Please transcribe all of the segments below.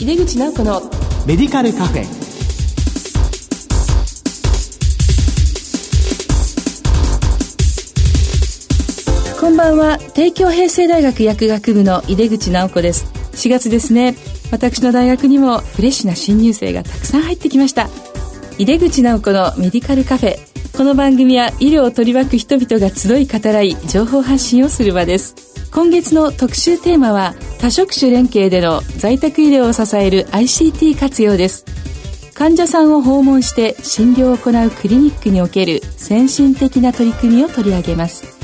井出口直子のメディカルカフェ。こんばんは。帝京平成大学薬学部の井出口直子です。4月ですね。私の大学にもフレッシュな新入生がたくさん入ってきました。井出口直子のメディカルカフェ。この番組は医療を取り巻く人々が集い語らい情報発信をする場です今月の特集テーマは多職種連携での在宅医療を支える ICT 活用です。患者さんを訪問して診療を行うクリニックにおける先進的な取り組みを取り上げます。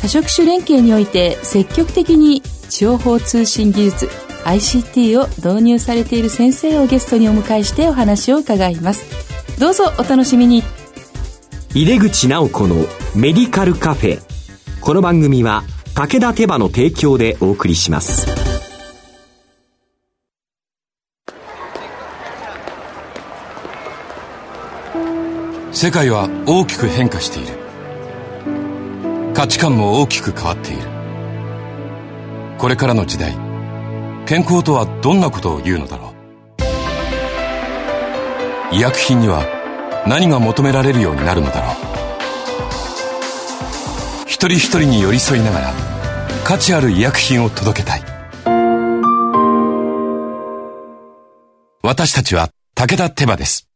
多職種連携において積極的に情報通信技術 ICT を導入されている先生をゲストにお迎えしてお話を伺います。どうぞお楽しみに。井出口直子のメディカルカフェ。この番組は武田手羽の提供でお送りします。世界は大きく変化している。価値観も大きく変わっている。これからの時代健康とはどんなことを言うのだろう。医薬品には何が求められるようになるのだろう。一人一人に寄り添いながら価値ある医薬品を届けたい。私たちは武田手羽です。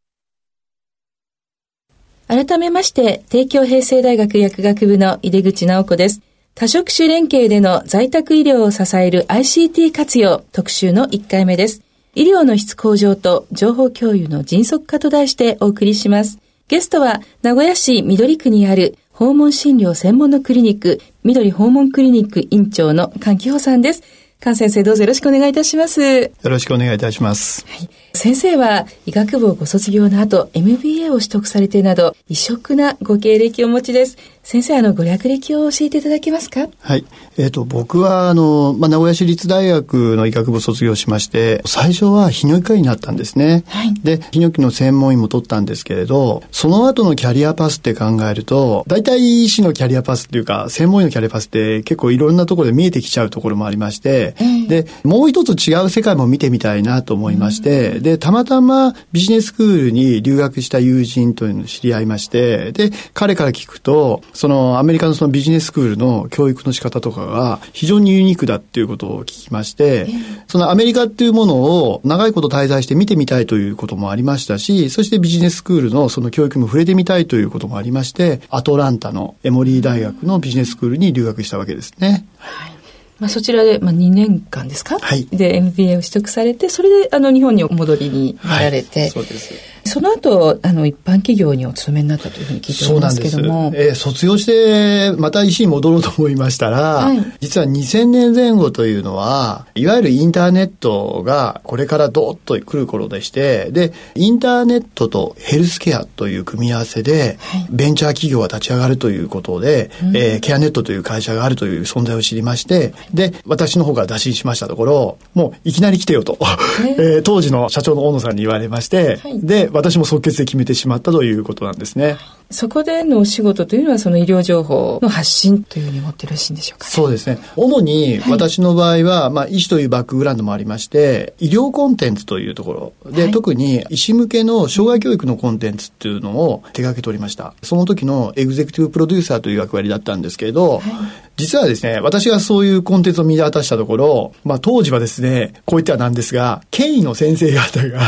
改めまして帝京平成大学薬学部の井出口直子です。多職種連携での在宅医療を支える ICT 活用特集の1回目です。医療の質向上と情報共有の迅速化と題してお送りします。ゲストは名古屋市緑区にある訪問診療専門のクリニック、緑訪問クリニック院長の菅木穂さんです。菅先生どうぞよろしくお願いいたします。よろしくお願いいたします。はい、先生は医学部をご卒業の後 MBA を取得されてなど異色なご経歴をお持ちです。先生、あの、ご略歴を教えていただけますか？はい。えっ、ー、と、僕は、あの、まあ、名古屋市立大学の医学部を卒業しまして、最初は泌尿器科医になったんですね。はい。で、泌尿器の専門医も取ったんですけれど、その後のキャリアパスって考えると、大体医師のキャリアパスっていうか、専門医のキャリアパスって結構いろんなところで見えてきちゃうところもありまして、えー、で、もう一つ違う世界も見てみたいなと思いまして、で、たまたまビジネススクールに留学した友人というのを知り合いまして、で、彼から聞くと、そのアメリカのそのビジネススクールの教育の仕方とかが非常にユニークだっていうことを聞きまして、そのアメリカっていうものを長いこと滞在して見てみたいということもありましたし、そしてビジネススクールのその教育も触れてみたいということもありまして、アトランタのエモリー大学のビジネススクールに留学したわけですね。はい。まあ、そちらで、まあ、2年間ですか、はい、で MBA を取得されてそれであの日本にお戻りになられて、はい、そうですその後あの一般企業にお勤めになったというふうに聞いておりますけども。えー、卒業してまた医師に戻ろうと思いましたら、はい、実は2000年前後というのはいわゆるインターネットがこれからどーっと来る頃でしてでインターネットとヘルスケアという組み合わせで、はい、ベンチャー企業が立ち上がるということで、うん、えー、ケアネットという会社があるという存在を知りましてで私の方から打診しましたところもういきなり来てよと、えー、当時の社長の大野さんに言われまして、はい、で私も即決で決めてしまったということなんですね。そこでのお仕事というのはその医療情報の発信というふうに思ってよろしいんでしょうか、ね、そうですね。主に私の場合は、はい、まあ医師というバックグラウンドもありまして、医療コンテンツというところで、はい、特に医師向けの障害教育のコンテンツっていうのを手掛けておりました。その時のエグゼクティブプロデューサーという役割だったんですけれど、はい実はですね、私がそういうコンテンツを見渡したところ、まあ当時はですね、こう言ってはなんですが、権威の先生方が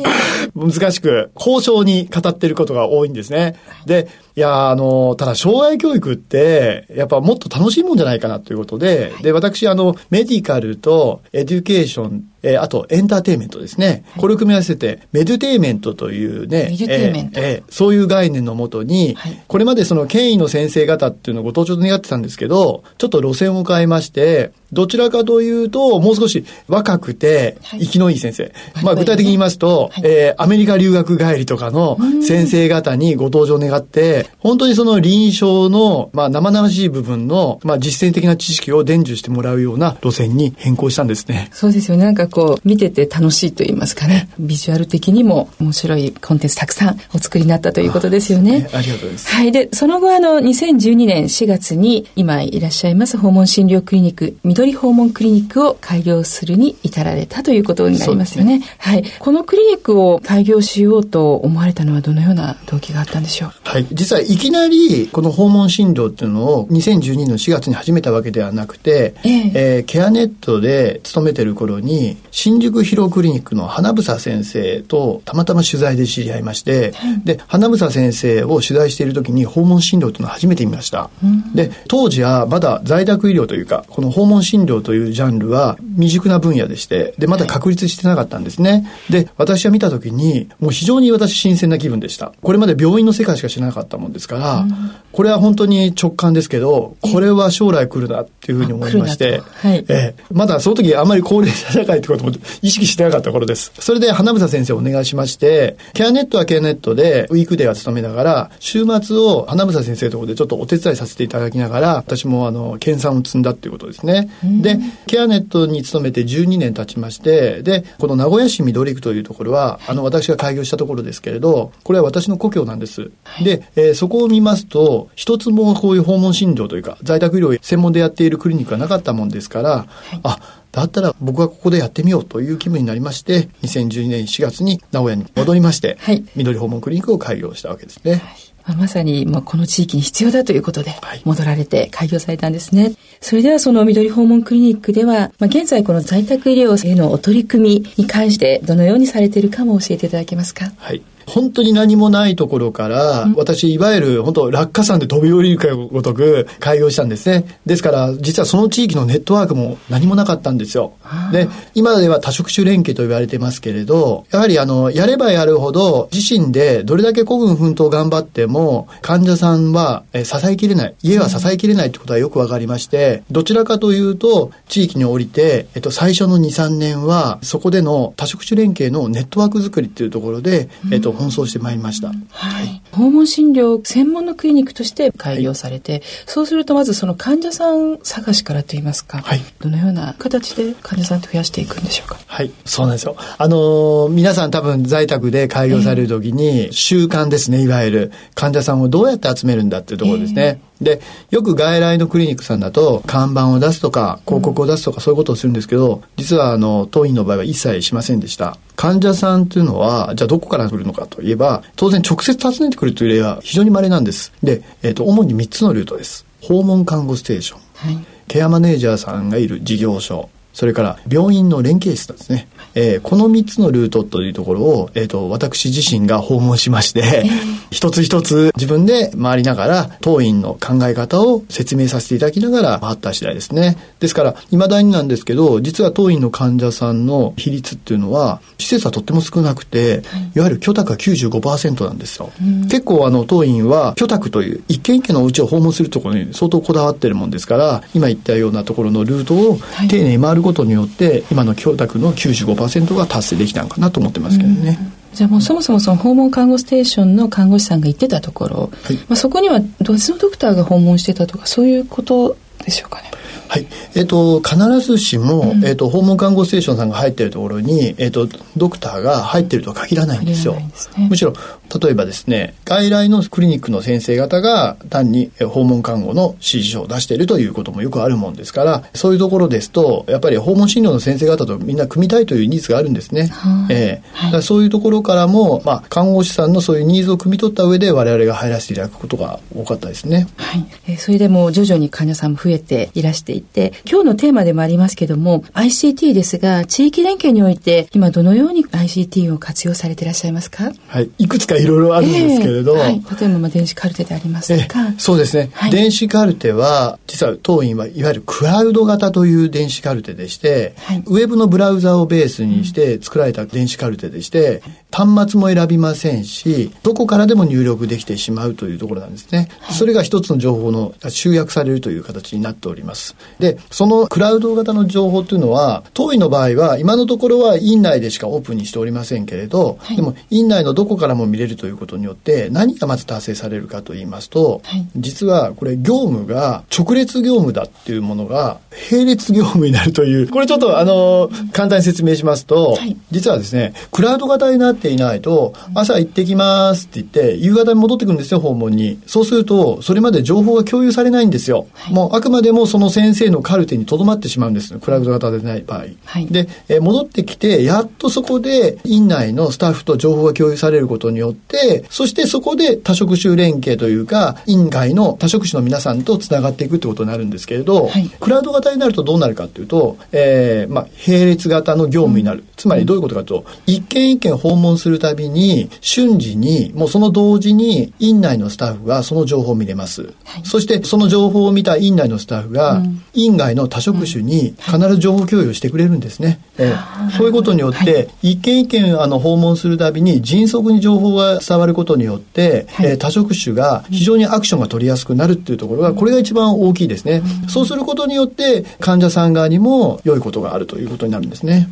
難しく、高尚に語っていることが多いんですね。で、いや、あの、ただ、生涯教育って、やっぱもっと楽しいもんじゃないかなということで、で、私、あの、メディカルとエデュケーションえー、あとエンターテイメントですね。これを組み合わせて、メデュテイメントというね、メデュテイメント、えー、そういう概念のもとに、はい、これまでその権威の先生方っていうのをご登場願ってたんですけど、ちょっと路線を変えまして、どちらかというと、もう少し若くて、生きのいい先生。はい、まあ具体的に言いますと、はい、えー、アメリカ留学帰りとかの先生方にご登場願って、本当にその臨床の、まあ生々しい部分の、まあ実践的な知識を伝授してもらうような路線に変更したんですね。そうですよね。なんかこう、見てて楽しいと言いますかね。ビジュアル的にも面白いコンテンツたくさんお作りになったということですよね。あ,、ね、ありがとうございます。はい。で、その後あの、2012年4月に今いらっしゃいます訪問診療クリニック、緑緑訪問クリニックを開業するに至られたということになりますよね。ねはい。このクリニックを開業しようと思われたのはどのような動機があったんでしょう？はい。実はいきなりこの訪問診療っていうのを2012年の4月に始めたわけではなくて、えー、えー、ケアネットで勤めてる頃に新宿疲労クリニックの花房先生とたまたま取材で知り合いまして、はい、で、花房先生を取材している時に訪問診療というのを初めて見ました。うん、で、当時はまだ在宅医療というか、この訪問診療というジャンルは未熟な分野でして、で、まだ確立してなかったんですね。で、私は見た時に、もう非常に私新鮮な気分でした。これまで病院の世界しか知らなかったもんですから、うん、これは本当に直感ですけど、これは将来来るなっていうふうに思いまして、はい、えまだその時あんまり高齢者社会ってことも意識してなかった頃です。それで花房先生お願いしまして、ケアネットはケアネットでウィークデーは勤めながら、週末を花房先生のところでちょっとお手伝いさせていただきながら、私もあの、研鑽を積んだっていうことですね。で、ケアネットに勤めて12年経ちまして、で、この名古屋市緑区というところは、あの、私が開業したところですけれど、これは私の故郷なんです。で、えー、そこを見ますと、一つもこういう訪問診療というか、在宅医療専門でやっているクリニックがなかったもんですから、はい、あ、だったら僕はここでやってみようという気分になりまして、2012年4月に名古屋に戻りまして、はい、緑訪問クリニックを開業したわけですね。はいまさに、まあ、この地域に必要だということで、戻られて開業されたんですね。はい、それではその緑訪問クリニックでは、まあ、現在この在宅医療へのお取り組みに関してどのようにされているかも教えていただけますか？はい。本当に何もないところから、うん、私、いわゆる本当落下山で飛び降りるかごとく開業したんですね。ですから、実はその地域のネットワークも何もなかったんですよ。で、今では多職種連携と言われてますけれど、やはりあの、やればやるほど、自身でどれだけ孤軍奮闘頑張っても、患者さんはえ支えきれない、家は支えきれないってことはよくわかりまして、どちらかというと、地域に降りて、えっと、最初の2、3年は、そこでの多職種連携のネットワーク作りっていうところで、えっと、奔走してまいりました。はい。訪問診療専門のクリニックとして開業されて、はい、そうするとまずその患者さん探しからといいますか、はい、どのような形で患者さんって増やしていくんでしょうか？はい、そうなんですよ。あのー、皆さん多分在宅で開業される時に、習慣ですね、いわゆる患者さんをどうやって集めるんだっていうところですね。えーで、よく外来のクリニックさんだと、看板を出すとか、広告を出すとか、そういうことをするんですけど、実は、あの、当院の場合は一切しませんでした。患者さんというのは、じゃあどこから来るのかといえば、当然直接訪ねてくるという例は非常に稀なんです。で、えっ、ー、と、主に3つのルートです。訪問看護ステーション。はい、ケアマネージャーさんがいる事業所。それから病院の連携室ですね。えー、この3つのルートというところを、えっ、ー、と、私自身が訪問しまして、一つ一つ自分で回りながら、当院の考え方を説明させていただきながら回った次第ですね。ですから、未だになんですけど、実は当院の患者さんの比率っていうのは、施設はとっても少なくて、い、わゆる居宅が95%なんですよ。結構あの、当院は居宅という一軒一軒のお家を訪問するところに相当こだわってるもんですから、今言ったようなところのルートを丁寧に回ることによって、今の居宅の95%が達成できたのかなと思ってますけどね。じゃあもうそもそもその訪問看護ステーションの看護師さんが行ってたところ、はい、まあ、そこには別のドクターが訪問してたとかそういうことでしょうかね。はい。えっ、ー、と、必ずしも、うん、えっ、ー、と、訪問看護ステーションさんが入っているところに、えっ、ー、と、ドクターが入っているとは限らないんですよ。すね、むしろ、例えばですね、外来のクリニックの先生方が単に訪問看護の指示書を出しているということもよくあるもんですから、そういうところですと、やっぱり訪問診療の先生方とみんな組みたいというニーズがあるんですね。はえー、はい、そういうところからも、まあ、看護師さんのそういうニーズを汲み取った上で我々が入らせていただくことが多かったですね。はい。えー、それでも徐々に患者さんも増えていらしていて、今日のテーマでもありますけども、ICT ですが、地域連携において、今どのように ICT を活用されていらっしゃいますか？はい。いくつかいろいろあるんですけれど、えー、はい、例えばまあ電子カルテでありますとか、そうですね、はい、電子カルテは実は当院はいわゆるクラウド型という電子カルテでして、はい、ウェブのブラウザをベースにして作られた電子カルテでして、端末も選びませんしどこからでも入力できてしまうというところなんですね、はい、それが一つの情報の集約されるという形になっております。でそのクラウド型の情報というのは当院の場合は今のところは院内でしかオープンにしておりませんけれど、はい、でも院内のどこからも見れるということによって何がまず達成されるかと言いますと、はい、実はこれ業務が直列業務だっていうものが並列業務になるというこれちょっとあの簡単に説明しますと、はい、実はですねクラウド型になっていないと朝行ってきますって言って夕方に戻ってくるんですよ訪問に。そうするとそれまで情報が共有されないんですよ、もうあくまでもその先生のカルテにとどまってしまうんですクラウド型でない場合、はい、で、えー、戻ってきてやっとそこで院内のスタッフと情報が共有されることによってそしてそこで多職種連携というか院外の多職種の皆さんとつながっていくってことになるんですけれど、はい、クラウド型になるとどうなるかっていうと、えーまあ、並列型の業務になる、うん、つまりどういうことかというと一件一件訪問するたびに瞬時にもうその同時に院内のスタッフがその情報を見れます、はい、そしてその情報を見た院内のスタッフが、うん、院外の多職種に必ず情報共有してくれるんですね、うん、えー、そういうことによって、はい、一件一件あの訪問するたびに迅速に情報が伝わることによって、はい、えー、多職種が非常にアクションが取りやすくなるっていうところがこれが一番大きいですね、うん、そうすることによって患者さん側にも良いことがあるということになるんですね、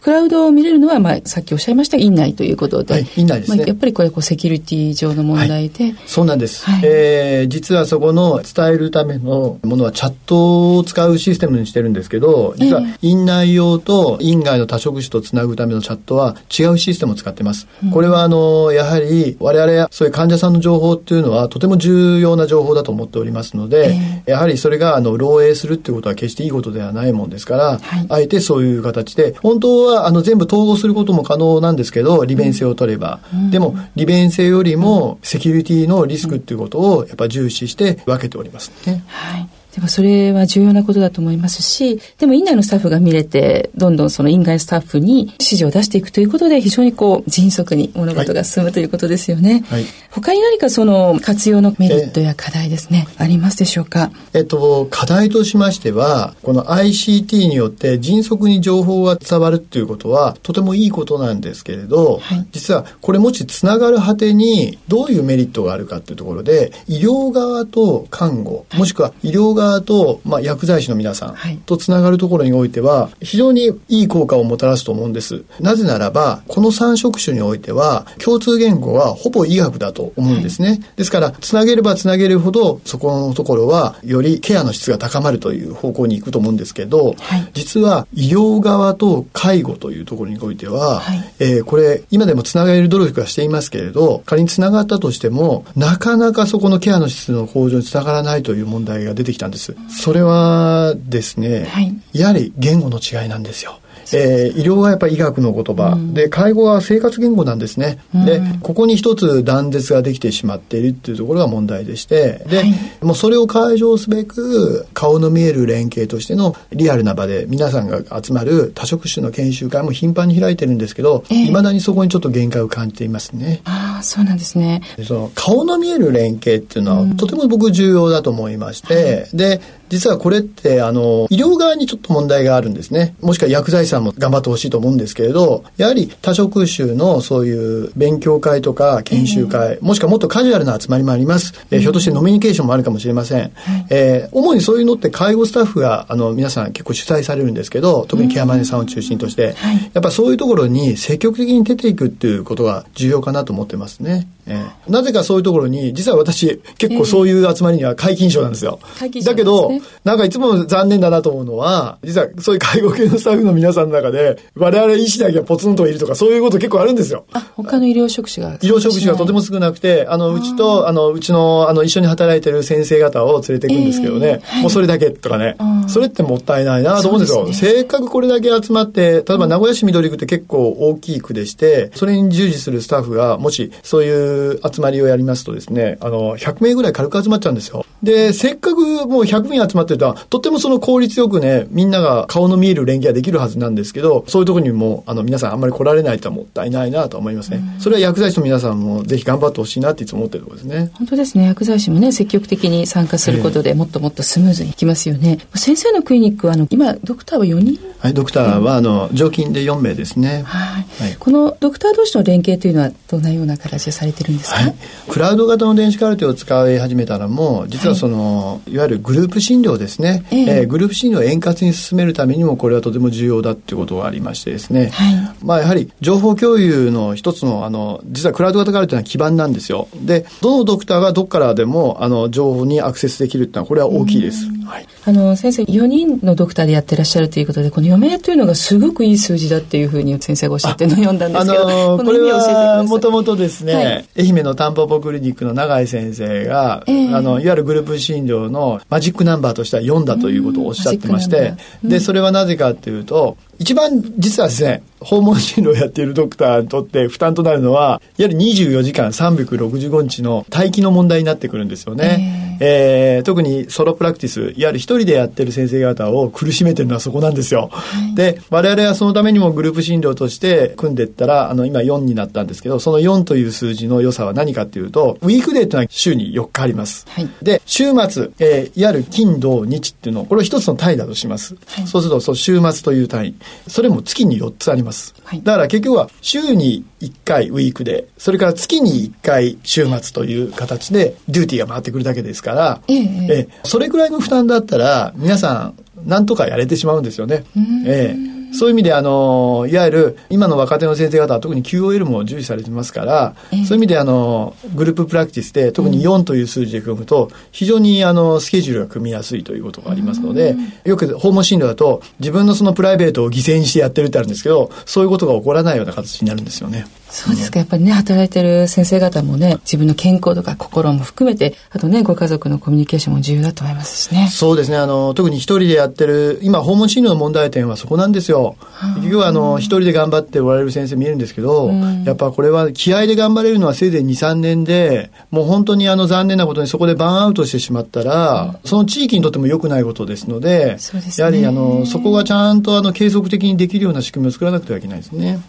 クラウドを見れるのは、まあ、さっきおっしゃいました院内ということで、はい、院内ですね、まあ、やっぱりこれこうセキュリティ上の問題で、そうなんです、はい、えー、実はそこの伝えるためのものはチャットを使うシステムにしてるんですけど実は院内用と院外の多職種とつなぐためのチャットは違うシステムを使ってます、うん、これはあのやはり我々そういう患者さんの情報っていうのはとても重要な情報だと思っておりますので、えー、やはりそれがあの漏洩するっていうことは決していいことではないもんですから、はい、あえてそういう形で本当はあの全部統合することも可能なんですけど利便性を取れば、うん、でも利便性よりもセキュリティのリスクっていうことをやっぱ重視して分けておりますね。はいでもそれは重要なことだと思いますし、でも院内のスタッフが見れて、どんどんその院外スタッフに指示を出していくということで、非常にこう、迅速に物事が進むということですよね。はい、他に何かその活用のメリットや課題ですね、ありますでしょうかえっと、課題としましては、この ICT によって迅速に情報が伝わるっていうことは、とてもいいことなんですけれど、はい、実はこれもしつながる果てにどういうメリットがあるかっていうところで、医療側と看護、もしくは医療側側と、まあ、薬剤師の皆さんとつながるところにおいては非常にいい効果をもたらすと思うんです。なぜならばこの3職種においては共通言語はほぼ医学だと思うんですね、はい、ですからつなげればつなげるほどそこのところはよりケアの質が高まるという方向に行くと思うんですけど、はい、実は医療側と介護というところにおいては、はい、えー、これ今でもつながれる努力はしていますけれど仮につながったとしてもなかなかそこのケアの質の向上につながらないという問題が出てきたんです。それはですね、はい、やはり言語の違いなんですよ。えー、医療はやっぱり医学の言葉、うん、で介護は生活言語なんですね、うん、でここに一つ断絶ができてしまっているっていうところが問題でして。で、はい、もうそれを解消すべく顔の見える連携としてのリアルな場で皆さんが集まる多職種の研修会も頻繁に開いてるんですけどいま、だにそこにちょっと限界を感じていますね。ああそうなんですね。その顔の見える連携っていうのは、とても僕重要だと思いまして、はい、で実はこれってあの医療側にちょっと問題があるんですね。もしくは薬剤師さんも頑張ってほしいと思うんですけれどやはり多職種のそういう勉強会とか研修会、えー、もしくはもっとカジュアルな集まりもあります、えー、ひょっとしてノミニケーションもあるかもしれません、えー、主にそういうのって介護スタッフがあの皆さん結構主催されるんですけど特にケアマネさんを中心として、はい、やっぱそういうところに積極的に出ていくっていうことが重要かなと思ってますね。えー、なぜかそういうところに実は私結構そういう集まりには皆勤賞なんですよ。えー、だけど、なんかいつも残念だなと思うのは実はそういう介護系のスタッフの皆さんの中で我々医師だけがポツンといるとかそういうこと結構あるんですよ。あ他の医療職種が。医療職種がとても少なくてあのうちとあのうちのあの一緒に働いてる先生方を連れていくんですけどね、えーはい、もうそれだけとかね。それってもったいないなと思うんですよ。すね、せっかくこれだけ集まって例えば名古屋市緑区って結構大きい区でしてそれに従事するスタッフがもしそういう集まりをやりますとですね、あの、100名ぐらい軽く集まっちゃうんですよ。で、せっかくもう100名集まってたら、とってもその効率よくね、みんなが顔の見える連携ができるはずなんですけど、そういうところにも、あの、皆さんあんまり来られないとはもったいないなと思いますね。それは薬剤師の皆さんもぜひ頑張ってほしいなっていつも思ってるところですね。本当ですね。薬剤師もね、積極的に参加することで、もっともっとスムーズにいきますよね。先生のクリニックは、あの、今、ドクターは4人？はい、ドクターは、あの、常勤で4名ですね。はい。はい、このドクター同士の連携というのは、どんなような形でされてるんですか、はい、クラウド型の電子カルテを使い始めたらも実はその、はい、いわゆるグループ診療ですね、えー、えー、グループ診療を円滑に進めるためにもこれはとても重要だっていうことがありましてですね、はい、まあやはり情報共有の一つのあの実はクラウド型カルテのは基盤なんですよ。でどのドクターがどこからでもあの情報にアクセスできるっていうのはこれは大きいです、はい、あの先生4人のドクターでやってらっしゃるということでこの余命というのがすごくいい数字だっていうふうに先生がおっしゃってるのを読んだんですけど、あのー、これはもともとですね、はい、愛媛のタンポポクリニックの永井先生が、えー、あのいわゆるグループ診療のマジックナンバーとしては4だということをおっしゃってまして、うん、でそれはなぜかっていうと一番実はですね訪問診療をやっているドクターにとって負担となるのは、いわゆる24時間365日の待機の問題になってくるんですよね。えー、えー、特にソロプラクティス、いわゆる一人でやってる先生方を苦しめてるのはそこなんですよ。はい、で、我々はそのためにもグループ診療として組んでいったら、あの、今4になったんですけど、その4という数字の良さは何かっていうと、ウィークデーというのは週に4日あります。はい、で、週末、えー、いわゆる金、土、日っていうのを、これを一つの単位だとします。はい、そうすると、そう、週末という単位。それも月に4つあります。はい、だから結局は週に1回ウィークで、それから月に1回週末という形でデューティーが回ってくるだけですから、えええそれくらいの負担だったら皆さんなんとかやれてしまうんですよね。ええそういう意味で、あの、いわゆる、今の若手の先生方は特に QOL も重視されてますから、えー、そういう意味で、あの、グループプラクティスで、特に4という数字で組むと、非常に、あの、スケジュールが組みやすいということがありますので、よく訪問診療だと、自分のそのプライベートを犠牲にしてやってるってあるんですけど、そういうことが起こらないような形になるんですよね。そうですか。やっぱりね、働いてる先生方もね、自分の健康とか心も含めて、あとね、ご家族のコミュニケーションも重要だと思いますしね。そうですね。あの、特に一人でやってる、今、訪問診療の問題点はそこなんですよ。結局は、あの、一人で頑張っておられる先生見えるんですけど、やっぱこれは気合で頑張れるのはせいぜい2、3年で、もう本当にあの、残念なことにそこでバーンアウトしてしまったら、その地域にとっても良くないことですので、でね、やはりあの、そこがちゃんとあの、継続的にできるような仕組みを作らなくてはいけないですね。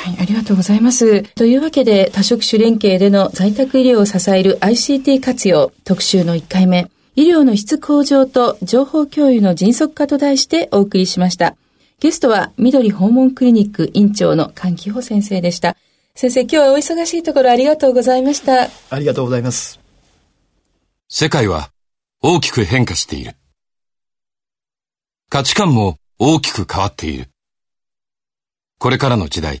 はい、ありがとうございます。というわけで、多職種連携での在宅医療を支える ICT 活用特集の1回目、医療の質向上と情報共有の迅速化と題してお送りしました。ゲストは、緑訪問クリニック院長の菅木穂先生でした。先生、今日はお忙しいところありがとうございました。ありがとうございます。世界は大きく変化している。価値観も大きく変わっている。これからの時代、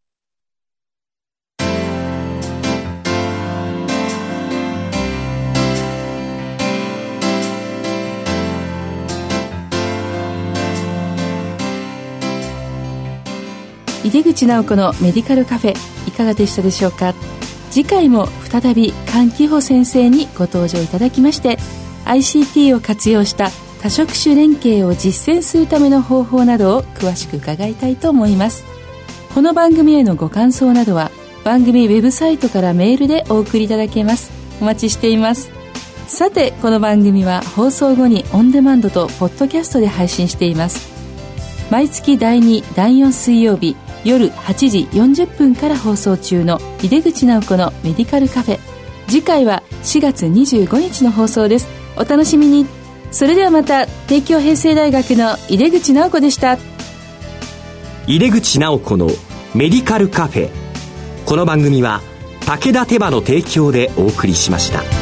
井出口直子のメディカルカフェいかがでしたでしょうか？次回も再び菅紀穂先生にご登場いただきまして ICT を活用した多職種連携を実践するための方法などを詳しく伺いたいと思います。この番組へのご感想などは番組ウェブサイトからメールでお送りいただけます。お待ちしています。さてこの番組は放送後にオンデマンドとポッドキャストで配信しています。毎月第2第4水曜日夜8時40分から放送中の井出口直子のメディカルカフェ。次回は4月25日の放送です。お楽しみに。それではまた帝京平成大学の井出口直子でした。井出口直子のメディカルカフェ。この番組は武田手羽の提供でお送りしました。